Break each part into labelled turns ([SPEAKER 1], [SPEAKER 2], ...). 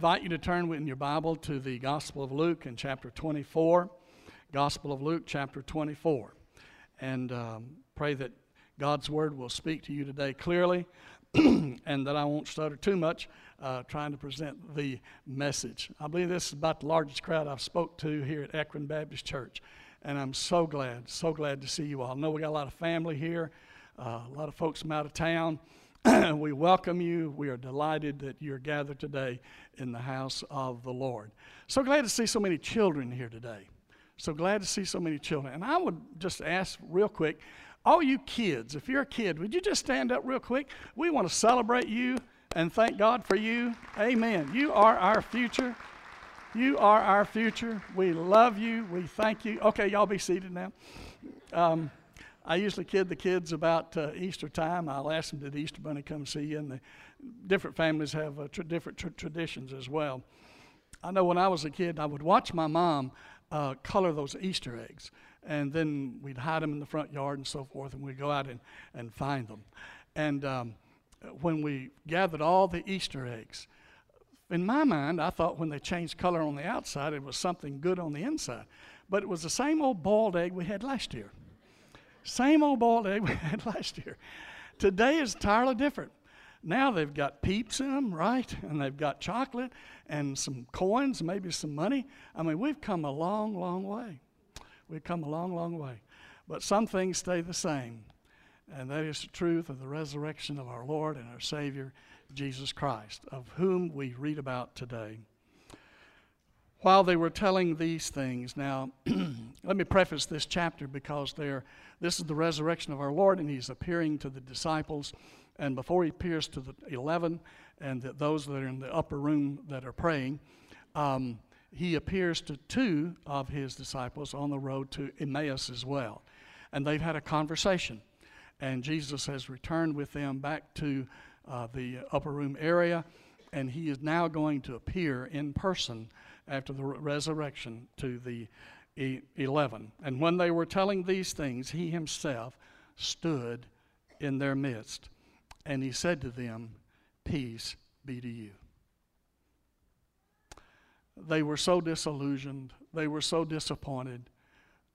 [SPEAKER 1] invite you to turn in your Bible to the Gospel of Luke in chapter 24. Gospel of Luke, chapter 24. And um, pray that God's Word will speak to you today clearly and that I won't stutter too much uh, trying to present the message. I believe this is about the largest crowd I've spoke to here at Ekron Baptist Church. And I'm so glad, so glad to see you all. I know we got a lot of family here, uh, a lot of folks from out of town. we welcome you. We are delighted that you're gathered today in the house of the Lord. So glad to see so many children here today. So glad to see so many children. And I would just ask real quick all you kids, if you're a kid, would you just stand up real quick? We want to celebrate you and thank God for you. Amen. You are our future. You are our future. We love you. We thank you. Okay, y'all be seated now. Um, I usually kid the kids about uh, Easter time. I'll ask them, did the Easter Bunny come see you? And the different families have uh, tra- different tra- traditions as well. I know when I was a kid, I would watch my mom uh, color those Easter eggs. And then we'd hide them in the front yard and so forth, and we'd go out and, and find them. And um, when we gathered all the Easter eggs, in my mind, I thought when they changed color on the outside, it was something good on the inside. But it was the same old boiled egg we had last year. Same old boiled egg we had last year. Today is entirely different. Now they've got peeps in them, right? And they've got chocolate and some coins, maybe some money. I mean, we've come a long, long way. We've come a long, long way. But some things stay the same, and that is the truth of the resurrection of our Lord and our Savior, Jesus Christ, of whom we read about today. While they were telling these things, now let me preface this chapter because this is the resurrection of our Lord, and He's appearing to the disciples. And before He appears to the 11 and the, those that are in the upper room that are praying, um, he appears to two of his disciples on the road to Emmaus as well. And they've had a conversation. And Jesus has returned with them back to uh, the upper room area. And he is now going to appear in person after the resurrection to the 11. And when they were telling these things, he himself stood in their midst. And he said to them, Peace be to you they were so disillusioned, they were so disappointed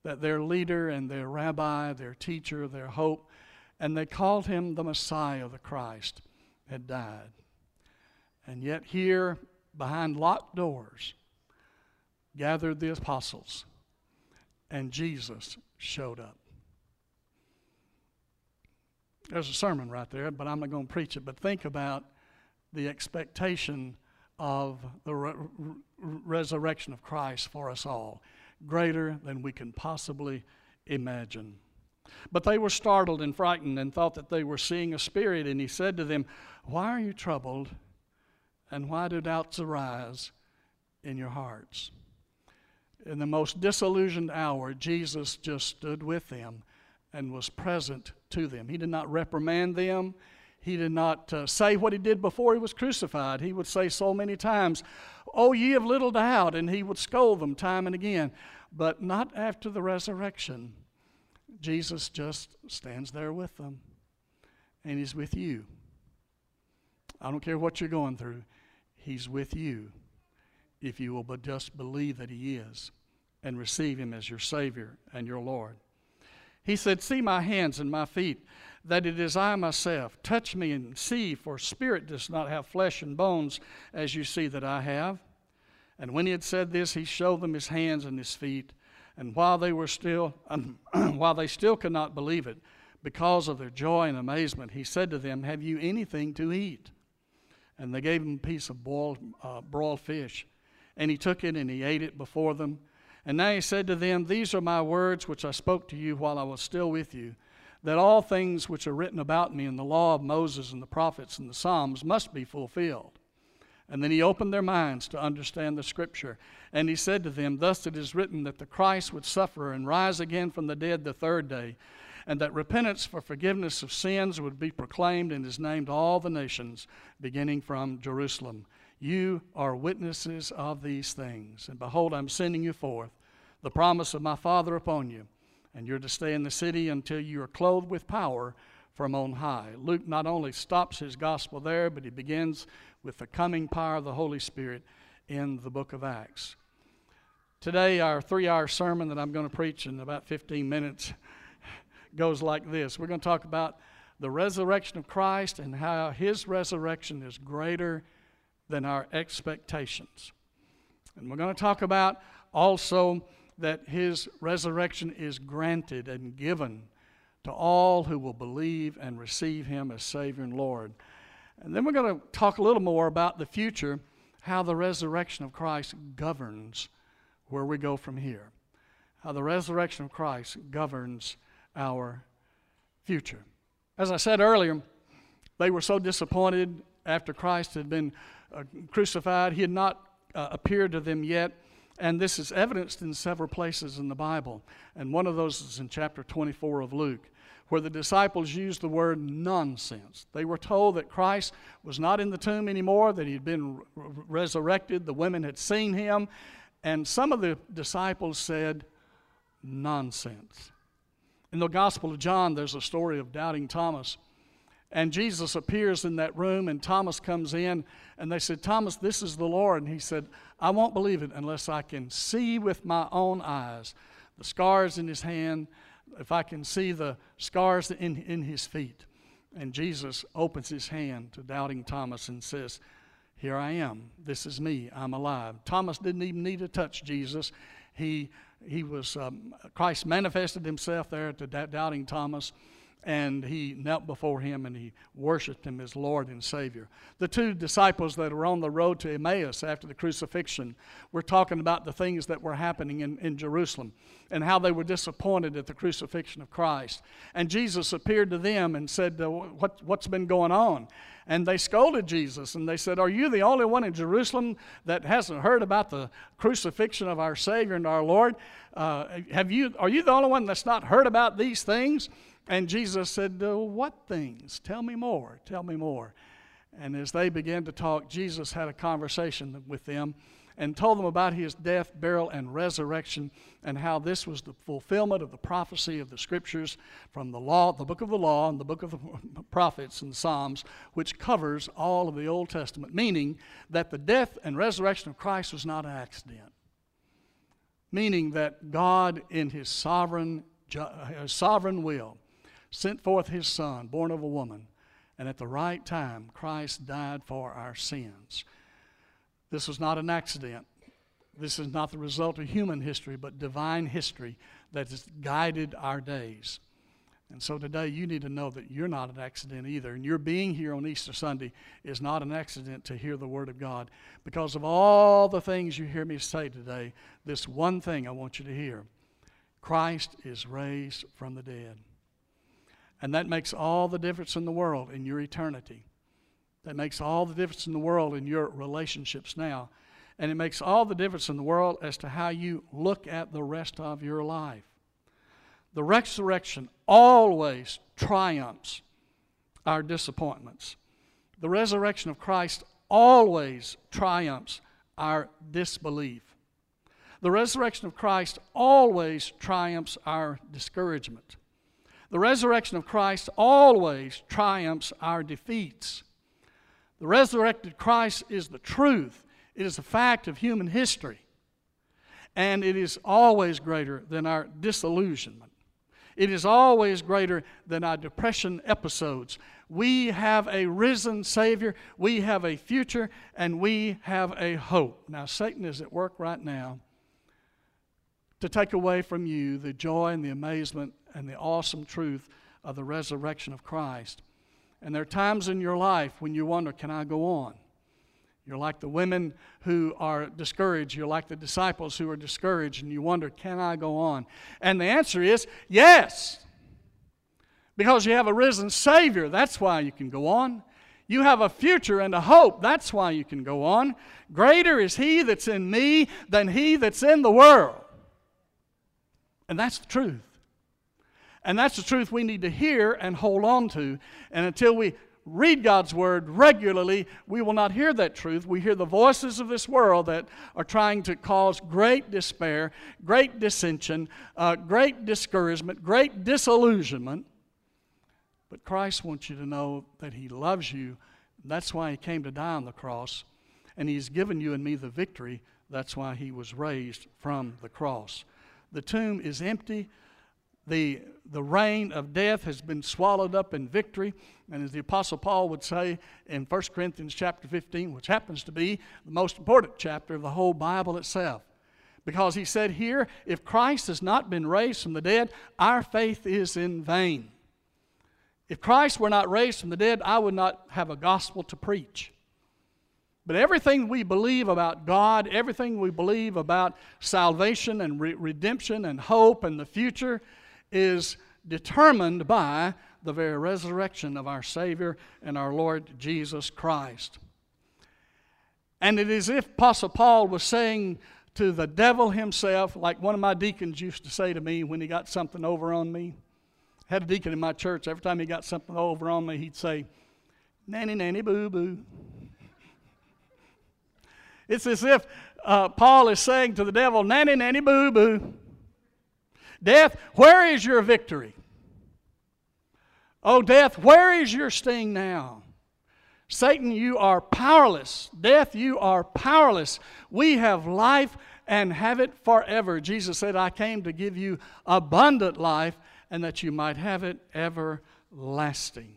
[SPEAKER 1] that their leader and their rabbi, their teacher, their hope, and they called him the Messiah, the Christ, had died. And yet, here, behind locked doors, gathered the apostles, and Jesus showed up. There's a sermon right there, but I'm not going to preach it. But think about the expectation of the re- resurrection of Christ for us all, greater than we can possibly imagine. But they were startled and frightened and thought that they were seeing a spirit. And he said to them, Why are you troubled? And why do doubts arise in your hearts? In the most disillusioned hour, Jesus just stood with them and was present to them. He did not reprimand them. He did not uh, say what he did before he was crucified. He would say so many times, Oh, ye of little doubt, and he would scold them time and again. But not after the resurrection. Jesus just stands there with them, and he's with you. I don't care what you're going through, he's with you if you will but just believe that he is and receive him as your Savior and your Lord. He said, See my hands and my feet that it is I myself. Touch me and see, for spirit does not have flesh and bones as you see that I have. And when he had said this, he showed them his hands and his feet. And while they were still, um, while they still could not believe it, because of their joy and amazement, he said to them, Have you anything to eat? And they gave him a piece of boiled, uh, broiled fish. And he took it and he ate it before them. And now he said to them, These are my words which I spoke to you while I was still with you that all things which are written about me in the law of Moses and the prophets and the Psalms must be fulfilled. And then he opened their minds to understand the scripture. And he said to them, Thus it is written that the Christ would suffer and rise again from the dead the third day, and that repentance for forgiveness of sins would be proclaimed in his name to all the nations, beginning from Jerusalem. You are witnesses of these things. And behold, I'm sending you forth the promise of my Father upon you and you're to stay in the city until you are clothed with power from on high. Luke not only stops his gospel there, but he begins with the coming power of the Holy Spirit in the book of Acts. Today, our three hour sermon that I'm going to preach in about 15 minutes goes like this. We're going to talk about the resurrection of Christ and how his resurrection is greater than our expectations. And we're going to talk about also that his resurrection is granted and given to all who will believe and receive him as Savior and Lord. And then we're going to talk a little more about the future, how the resurrection of Christ governs where we go from here. How the resurrection of Christ governs our future. As I said earlier, they were so disappointed after Christ had been crucified. He had not uh, appeared to them yet. And this is evidenced in several places in the Bible. And one of those is in chapter 24 of Luke, where the disciples used the word nonsense. They were told that Christ was not in the tomb anymore, that he had been resurrected, the women had seen him. And some of the disciples said, nonsense. In the Gospel of John, there's a story of doubting Thomas. And Jesus appears in that room, and Thomas comes in, and they said, Thomas, this is the Lord. And he said, I won't believe it unless I can see with my own eyes the scars in his hand, if I can see the scars in, in his feet. And Jesus opens his hand to doubting Thomas and says, Here I am. This is me. I'm alive. Thomas didn't even need to touch Jesus. He, he was, um, Christ manifested himself there to doubting Thomas and he knelt before him and he worshiped him as Lord and Savior. The two disciples that were on the road to Emmaus after the crucifixion were talking about the things that were happening in, in Jerusalem and how they were disappointed at the crucifixion of Christ. And Jesus appeared to them and said, what, What's been going on? And they scolded Jesus and they said, Are you the only one in Jerusalem that hasn't heard about the crucifixion of our Savior and our Lord? Uh, have you, are you the only one that's not heard about these things? And Jesus said, uh, What things? Tell me more. Tell me more. And as they began to talk, Jesus had a conversation with them and told them about his death, burial, and resurrection, and how this was the fulfillment of the prophecy of the scriptures from the law, the book of the law, and the book of the prophets and Psalms, which covers all of the Old Testament, meaning that the death and resurrection of Christ was not an accident. Meaning that God, in his sovereign, sovereign will, sent forth his son, born of a woman, and at the right time, Christ died for our sins. This was not an accident. This is not the result of human history, but divine history that has guided our days. And so today you need to know that you're not an accident either. And your being here on Easter Sunday is not an accident to hear the Word of God. Because of all the things you hear me say today, this one thing I want you to hear Christ is raised from the dead. And that makes all the difference in the world in your eternity. That makes all the difference in the world in your relationships now. And it makes all the difference in the world as to how you look at the rest of your life. The resurrection always triumphs our disappointments. The resurrection of Christ always triumphs our disbelief. The resurrection of Christ always triumphs our discouragement. The resurrection of Christ always triumphs our defeats. The resurrected Christ is the truth, it is a fact of human history. And it is always greater than our disillusionment. It is always greater than our depression episodes. We have a risen Savior, we have a future, and we have a hope. Now, Satan is at work right now to take away from you the joy and the amazement and the awesome truth of the resurrection of Christ. And there are times in your life when you wonder, can I go on? You're like the women who are discouraged. You're like the disciples who are discouraged, and you wonder, can I go on? And the answer is yes. Because you have a risen Savior, that's why you can go on. You have a future and a hope, that's why you can go on. Greater is He that's in me than He that's in the world. And that's the truth. And that's the truth we need to hear and hold on to. And until we read God's word regularly, we will not hear that truth. We hear the voices of this world that are trying to cause great despair, great dissension, uh, great discouragement, great disillusionment. But Christ wants you to know that He loves you That's why he came to die on the cross. And he's given you and me the victory. That's why he was raised from the cross. The tomb is empty. The, the reign of death has been swallowed up in victory. And as the Apostle Paul would say in 1 Corinthians chapter 15, which happens to be the most important chapter of the whole Bible itself, because he said here, if Christ has not been raised from the dead, our faith is in vain. If Christ were not raised from the dead, I would not have a gospel to preach. But everything we believe about God, everything we believe about salvation and re- redemption and hope and the future is determined by the very resurrection of our Savior and our Lord Jesus Christ. And it is if Apostle Paul was saying to the devil himself, like one of my deacons used to say to me when he got something over on me. I had a deacon in my church, every time he got something over on me, he'd say, Nanny, nanny, boo, boo. It's as if uh, Paul is saying to the devil, Nanny, nanny, boo, boo. Death, where is your victory? Oh, death, where is your sting now? Satan, you are powerless. Death, you are powerless. We have life and have it forever. Jesus said, I came to give you abundant life and that you might have it everlasting.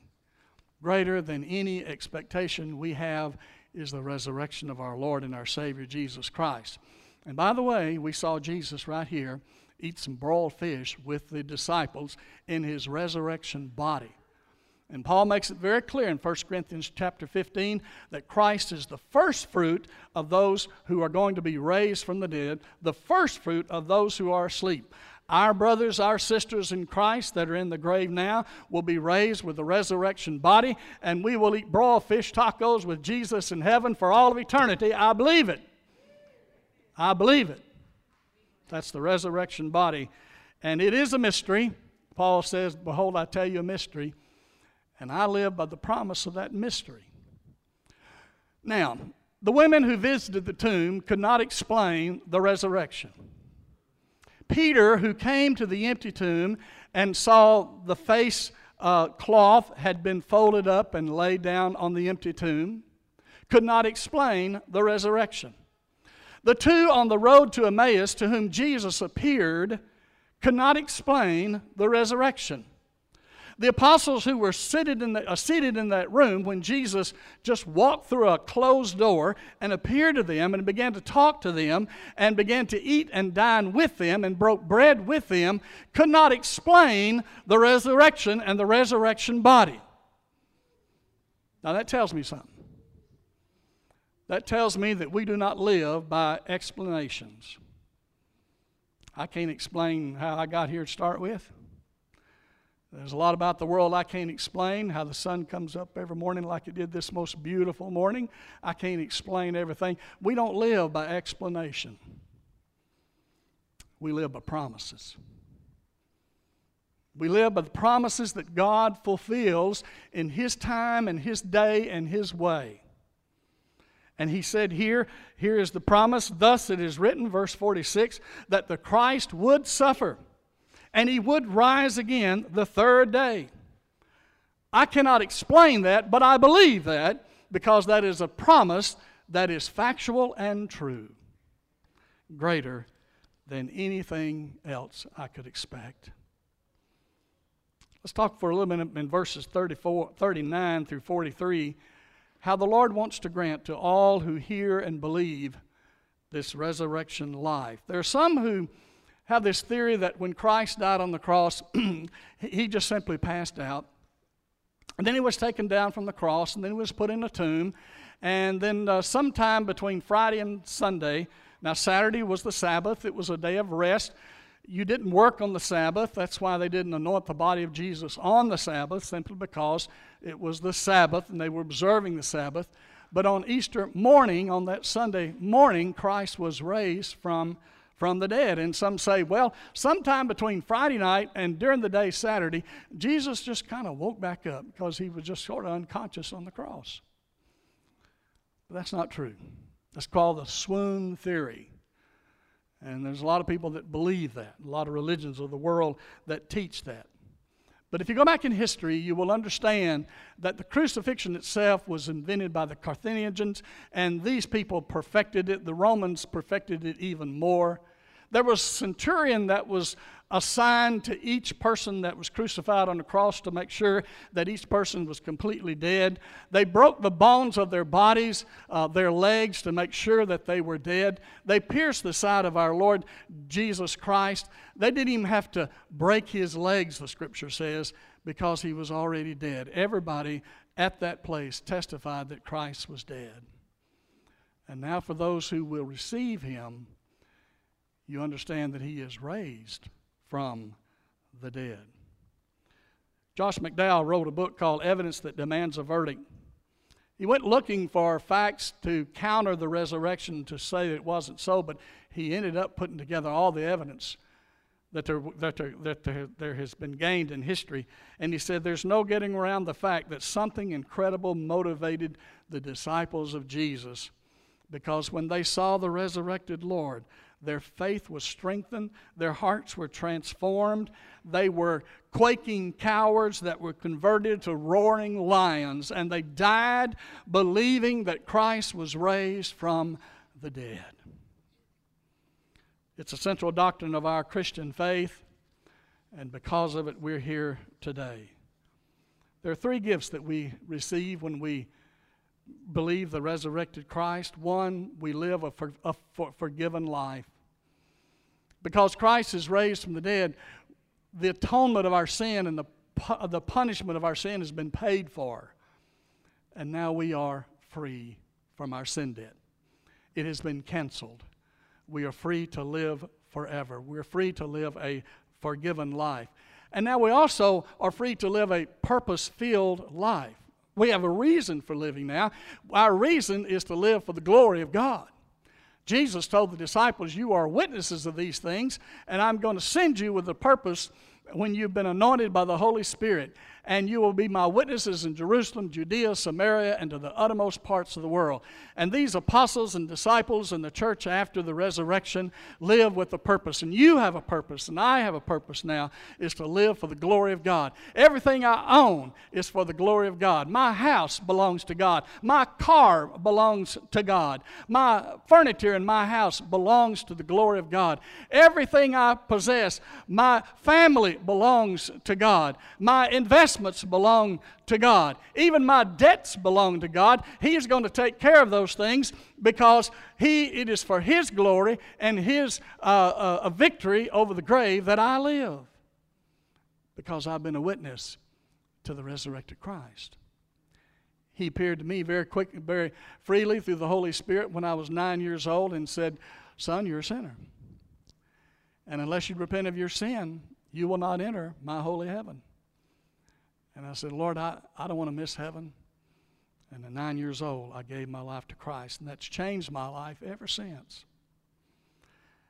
[SPEAKER 1] Greater than any expectation we have is the resurrection of our Lord and our Savior Jesus Christ. And by the way, we saw Jesus right here eat some broiled fish with the disciples in his resurrection body. And Paul makes it very clear in 1 Corinthians chapter 15 that Christ is the first fruit of those who are going to be raised from the dead, the first fruit of those who are asleep. Our brothers, our sisters in Christ that are in the grave now will be raised with the resurrection body, and we will eat broiled fish tacos with Jesus in heaven for all of eternity. I believe it. I believe it. That's the resurrection body. And it is a mystery. Paul says, Behold, I tell you a mystery. And I live by the promise of that mystery. Now, the women who visited the tomb could not explain the resurrection. Peter, who came to the empty tomb and saw the face uh, cloth had been folded up and laid down on the empty tomb, could not explain the resurrection. The two on the road to Emmaus to whom Jesus appeared could not explain the resurrection. The apostles who were seated in, the, uh, seated in that room when Jesus just walked through a closed door and appeared to them and began to talk to them and began to eat and dine with them and broke bread with them could not explain the resurrection and the resurrection body. Now that tells me something. That tells me that we do not live by explanations. I can't explain how I got here to start with. There's a lot about the world I can't explain. How the sun comes up every morning like it did this most beautiful morning. I can't explain everything. We don't live by explanation, we live by promises. We live by the promises that God fulfills in His time and His day and His way. And he said here, here is the promise, thus it is written, verse 46, that the Christ would suffer and he would rise again the third day. I cannot explain that, but I believe that because that is a promise that is factual and true, greater than anything else I could expect. Let's talk for a little minute in verses 34, 39 through 43 how the Lord wants to grant to all who hear and believe this resurrection life. There are some who have this theory that when Christ died on the cross, he just simply passed out. And then he was taken down from the cross, and then he was put in a tomb. And then, uh, sometime between Friday and Sunday, now Saturday was the Sabbath, it was a day of rest. You didn't work on the Sabbath. That's why they didn't anoint the body of Jesus on the Sabbath, simply because it was the Sabbath and they were observing the Sabbath. But on Easter morning, on that Sunday morning, Christ was raised from from the dead. And some say, well, sometime between Friday night and during the day Saturday, Jesus just kind of woke back up because he was just sort of unconscious on the cross. But that's not true. That's called the swoon theory. And there's a lot of people that believe that, a lot of religions of the world that teach that. But if you go back in history, you will understand that the crucifixion itself was invented by the Carthaginians, and these people perfected it. The Romans perfected it even more. There was a centurion that was assigned to each person that was crucified on the cross to make sure that each person was completely dead. They broke the bones of their bodies, uh, their legs, to make sure that they were dead. They pierced the side of our Lord Jesus Christ. They didn't even have to break his legs, the scripture says, because he was already dead. Everybody at that place testified that Christ was dead. And now, for those who will receive him, you understand that he is raised from the dead. Josh McDowell wrote a book called Evidence That Demands a Verdict. He went looking for facts to counter the resurrection to say it wasn't so, but he ended up putting together all the evidence that there, that, there, that there, there has been gained in history. And he said there's no getting around the fact that something incredible motivated the disciples of Jesus because when they saw the resurrected Lord, their faith was strengthened. Their hearts were transformed. They were quaking cowards that were converted to roaring lions. And they died believing that Christ was raised from the dead. It's a central doctrine of our Christian faith. And because of it, we're here today. There are three gifts that we receive when we believe the resurrected Christ. One, we live a, for, a for, forgiven life. Because Christ is raised from the dead, the atonement of our sin and the, the punishment of our sin has been paid for. And now we are free from our sin debt. It has been canceled. We are free to live forever. We're free to live a forgiven life. And now we also are free to live a purpose filled life. We have a reason for living now. Our reason is to live for the glory of God. Jesus told the disciples, You are witnesses of these things, and I'm going to send you with a purpose when you've been anointed by the Holy Spirit and you will be my witnesses in Jerusalem, Judea, Samaria, and to the uttermost parts of the world. And these apostles and disciples and the church after the resurrection live with a purpose. And you have a purpose, and I have a purpose now, is to live for the glory of God. Everything I own is for the glory of God. My house belongs to God. My car belongs to God. My furniture in my house belongs to the glory of God. Everything I possess, my family belongs to God. My investment investments belong to God. Even my debts belong to God. He is going to take care of those things because he, it is for His glory and His uh, uh, victory over the grave that I live because I've been a witness to the resurrected Christ. He appeared to me very quick, very freely through the Holy Spirit when I was nine years old and said, Son, you're a sinner. And unless you repent of your sin, you will not enter my holy heaven. And I said, Lord, I, I don't want to miss heaven. And at nine years old, I gave my life to Christ, and that's changed my life ever since.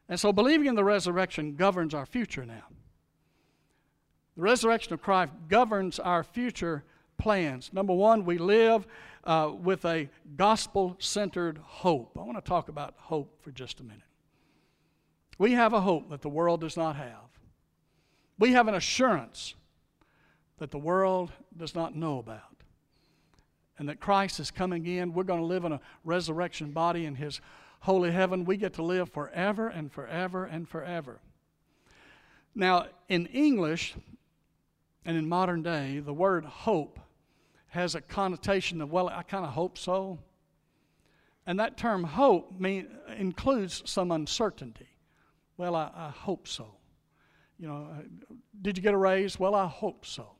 [SPEAKER 1] And so believing in the resurrection governs our future now. The resurrection of Christ governs our future plans. Number one, we live uh, with a gospel centered hope. I want to talk about hope for just a minute. We have a hope that the world does not have. We have an assurance that the world does not know about. And that Christ is coming in. We're going to live in a resurrection body in His holy heaven. We get to live forever and forever and forever. Now, in English and in modern day, the word hope has a connotation of, well, I kind of hope so. And that term hope mean, includes some uncertainty. Well, I, I hope so. You know, did you get a raise? Well, I hope so.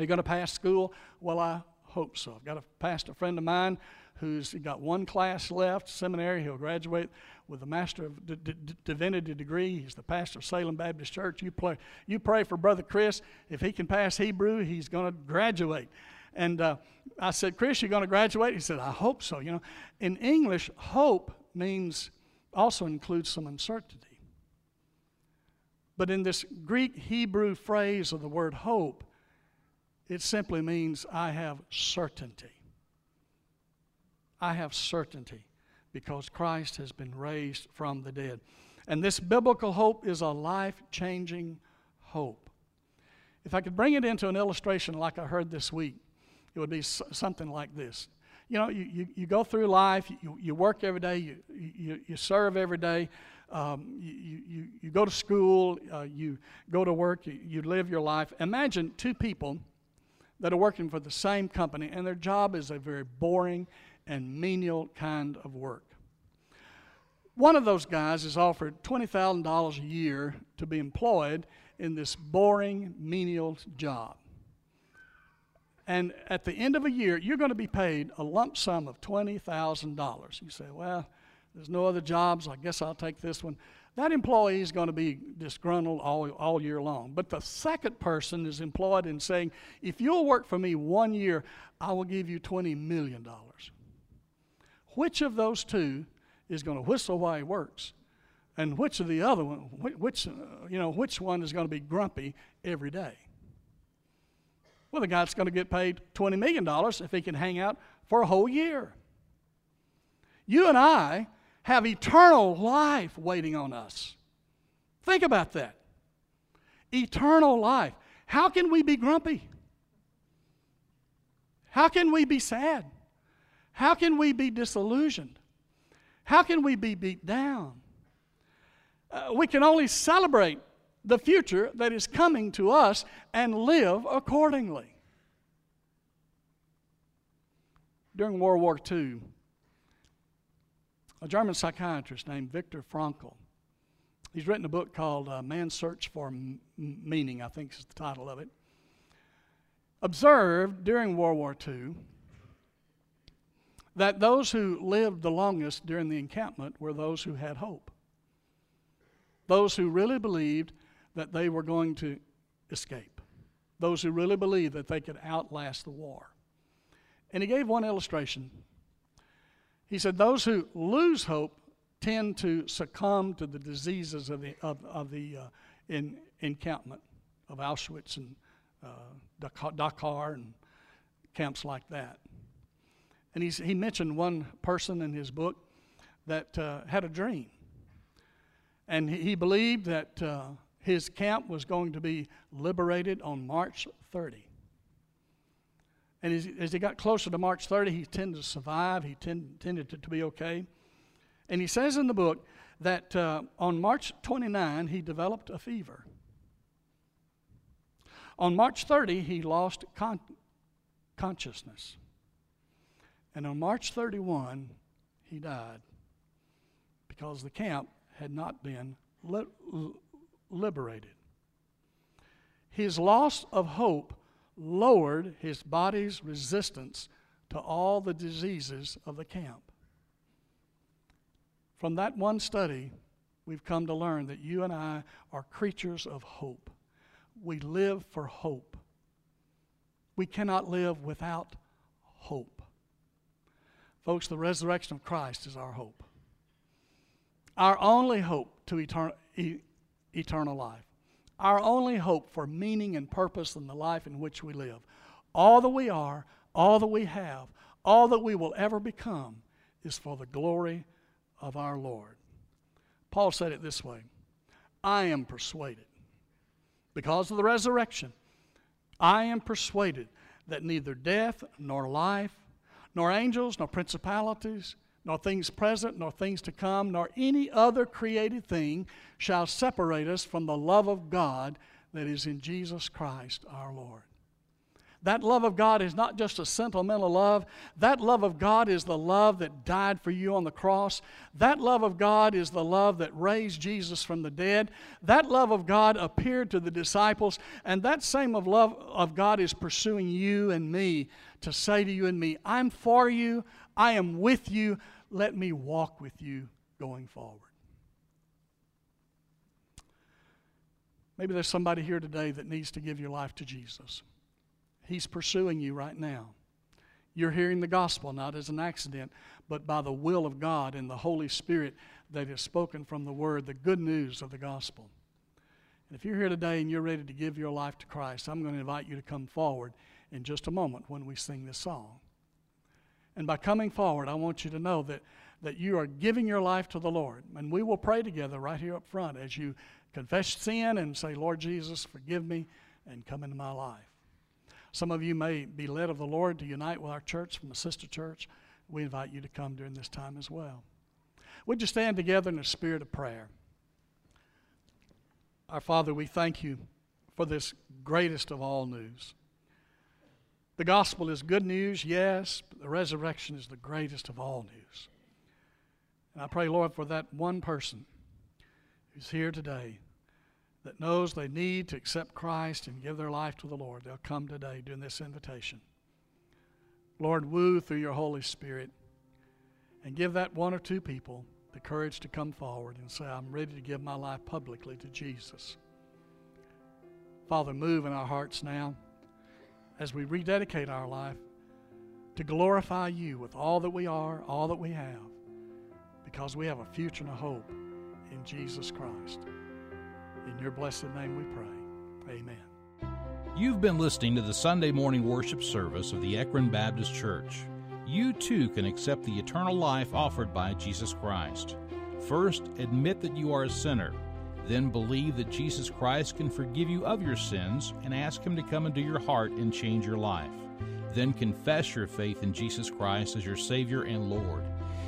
[SPEAKER 1] Are you going to pass school? Well, I hope so. I've got a pastor friend of mine who's got one class left, seminary. He'll graduate with a Master of D- D- Divinity degree. He's the pastor of Salem Baptist Church. You, play, you pray for Brother Chris. If he can pass Hebrew, he's going to graduate. And uh, I said, Chris, you're going to graduate? He said, I hope so. You know, in English, hope means also includes some uncertainty. But in this Greek Hebrew phrase of the word hope, it simply means I have certainty. I have certainty because Christ has been raised from the dead. And this biblical hope is a life changing hope. If I could bring it into an illustration like I heard this week, it would be something like this. You know, you, you, you go through life, you, you work every day, you, you, you serve every day, um, you, you, you go to school, uh, you go to work, you, you live your life. Imagine two people that are working for the same company, and their job is a very boring and menial kind of work. One of those guys is offered $20,000 a year to be employed in this boring, menial job. And at the end of a year, you're going to be paid a lump sum of $20,000. You say, well, there's no other jobs. I guess I'll take this one. That employee is going to be disgruntled all, all year long. But the second person is employed in saying, if you'll work for me one year, I will give you $20 million. Which of those two is going to whistle while he works? And which of the other one, which, uh, you know, which one is going to be grumpy every day? Well, the guy's going to get paid $20 million if he can hang out for a whole year. You and I have eternal life waiting on us. Think about that. Eternal life. How can we be grumpy? How can we be sad? How can we be disillusioned? How can we be beat down? Uh, we can only celebrate the future that is coming to us and live accordingly. During World War II, a German psychiatrist named Viktor Frankl. He's written a book called uh, Man's Search for M- Meaning, I think is the title of it. Observed during World War II that those who lived the longest during the encampment were those who had hope. Those who really believed that they were going to escape. Those who really believed that they could outlast the war. And he gave one illustration he said, Those who lose hope tend to succumb to the diseases of the, of, of the uh, in, encampment of Auschwitz and uh, Dachau and camps like that. And he's, he mentioned one person in his book that uh, had a dream. And he, he believed that uh, his camp was going to be liberated on March 30. And as, as he got closer to March 30, he tended to survive. He tend, tended to, to, be okay. And he says in the book that uh, on March 29, he developed a fever. On March 30, he lost con- consciousness. And on March 31, he died because the camp had not been li- liberated. His loss of hope lowered his body's resistance to all the diseases of the camp. From that one study, we've come to learn that you and I are creatures of hope. We live for hope. We cannot live without hope. Folks, the resurrection of Christ is our hope. Our only hope to etern- e- eternal life our only hope for meaning and purpose in the life in which we live. All that we are, all that we have, all that we will ever become is for the glory of our Lord. Paul said it this way I am persuaded, because of the resurrection, I am persuaded that neither death nor life, nor angels, nor principalities, nor things present, nor things to come, nor any other created thing shall separate us from the love of God that is in Jesus Christ our Lord. That love of God is not just a sentimental love. That love of God is the love that died for you on the cross. That love of God is the love that raised Jesus from the dead. That love of God appeared to the disciples, and that same of love of God is pursuing you and me to say to you and me, I'm for you, I am with you. Let me walk with you going forward. Maybe there's somebody here today that needs to give your life to Jesus. He's pursuing you right now. You're hearing the gospel not as an accident, but by the will of God and the Holy Spirit that is spoken from the Word, the good news of the gospel. And if you're here today and you're ready to give your life to Christ, I'm going to invite you to come forward in just a moment when we sing this song. And by coming forward, I want you to know that, that you are giving your life to the Lord. And we will pray together right here up front as you confess sin and say, Lord Jesus, forgive me and come into my life. Some of you may be led of the Lord to unite with our church from a sister church. We invite you to come during this time as well. Would you stand together in a spirit of prayer? Our Father, we thank you for this greatest of all news. The gospel is good news, yes, but the resurrection is the greatest of all news. And I pray, Lord, for that one person who's here today that knows they need to accept Christ and give their life to the Lord. They'll come today during this invitation. Lord, woo through your Holy Spirit and give that one or two people the courage to come forward and say, I'm ready to give my life publicly to Jesus. Father, move in our hearts now as we rededicate our life to glorify you with all that we are, all that we have, because we have a future and a hope in Jesus Christ. In your blessed name we pray. Amen.
[SPEAKER 2] You've been listening to the Sunday morning worship service of the Ekron Baptist Church. You too can accept the eternal life offered by Jesus Christ. First, admit that you are a sinner. Then believe that Jesus Christ can forgive you of your sins and ask Him to come into your heart and change your life. Then confess your faith in Jesus Christ as your Savior and Lord.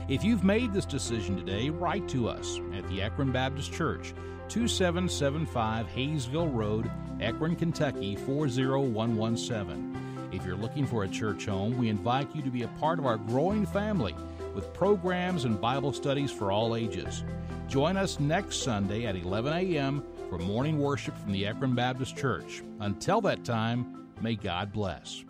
[SPEAKER 2] If you've made this decision today, write to us at the Ekron Baptist Church, 2775 Hayesville Road, Ekron, Kentucky 40117. If you're looking for a church home, we invite you to be a part of our growing family with programs and Bible studies for all ages. Join us next Sunday at 11 a.m. for morning worship from the Ekron Baptist Church. Until that time, may God bless.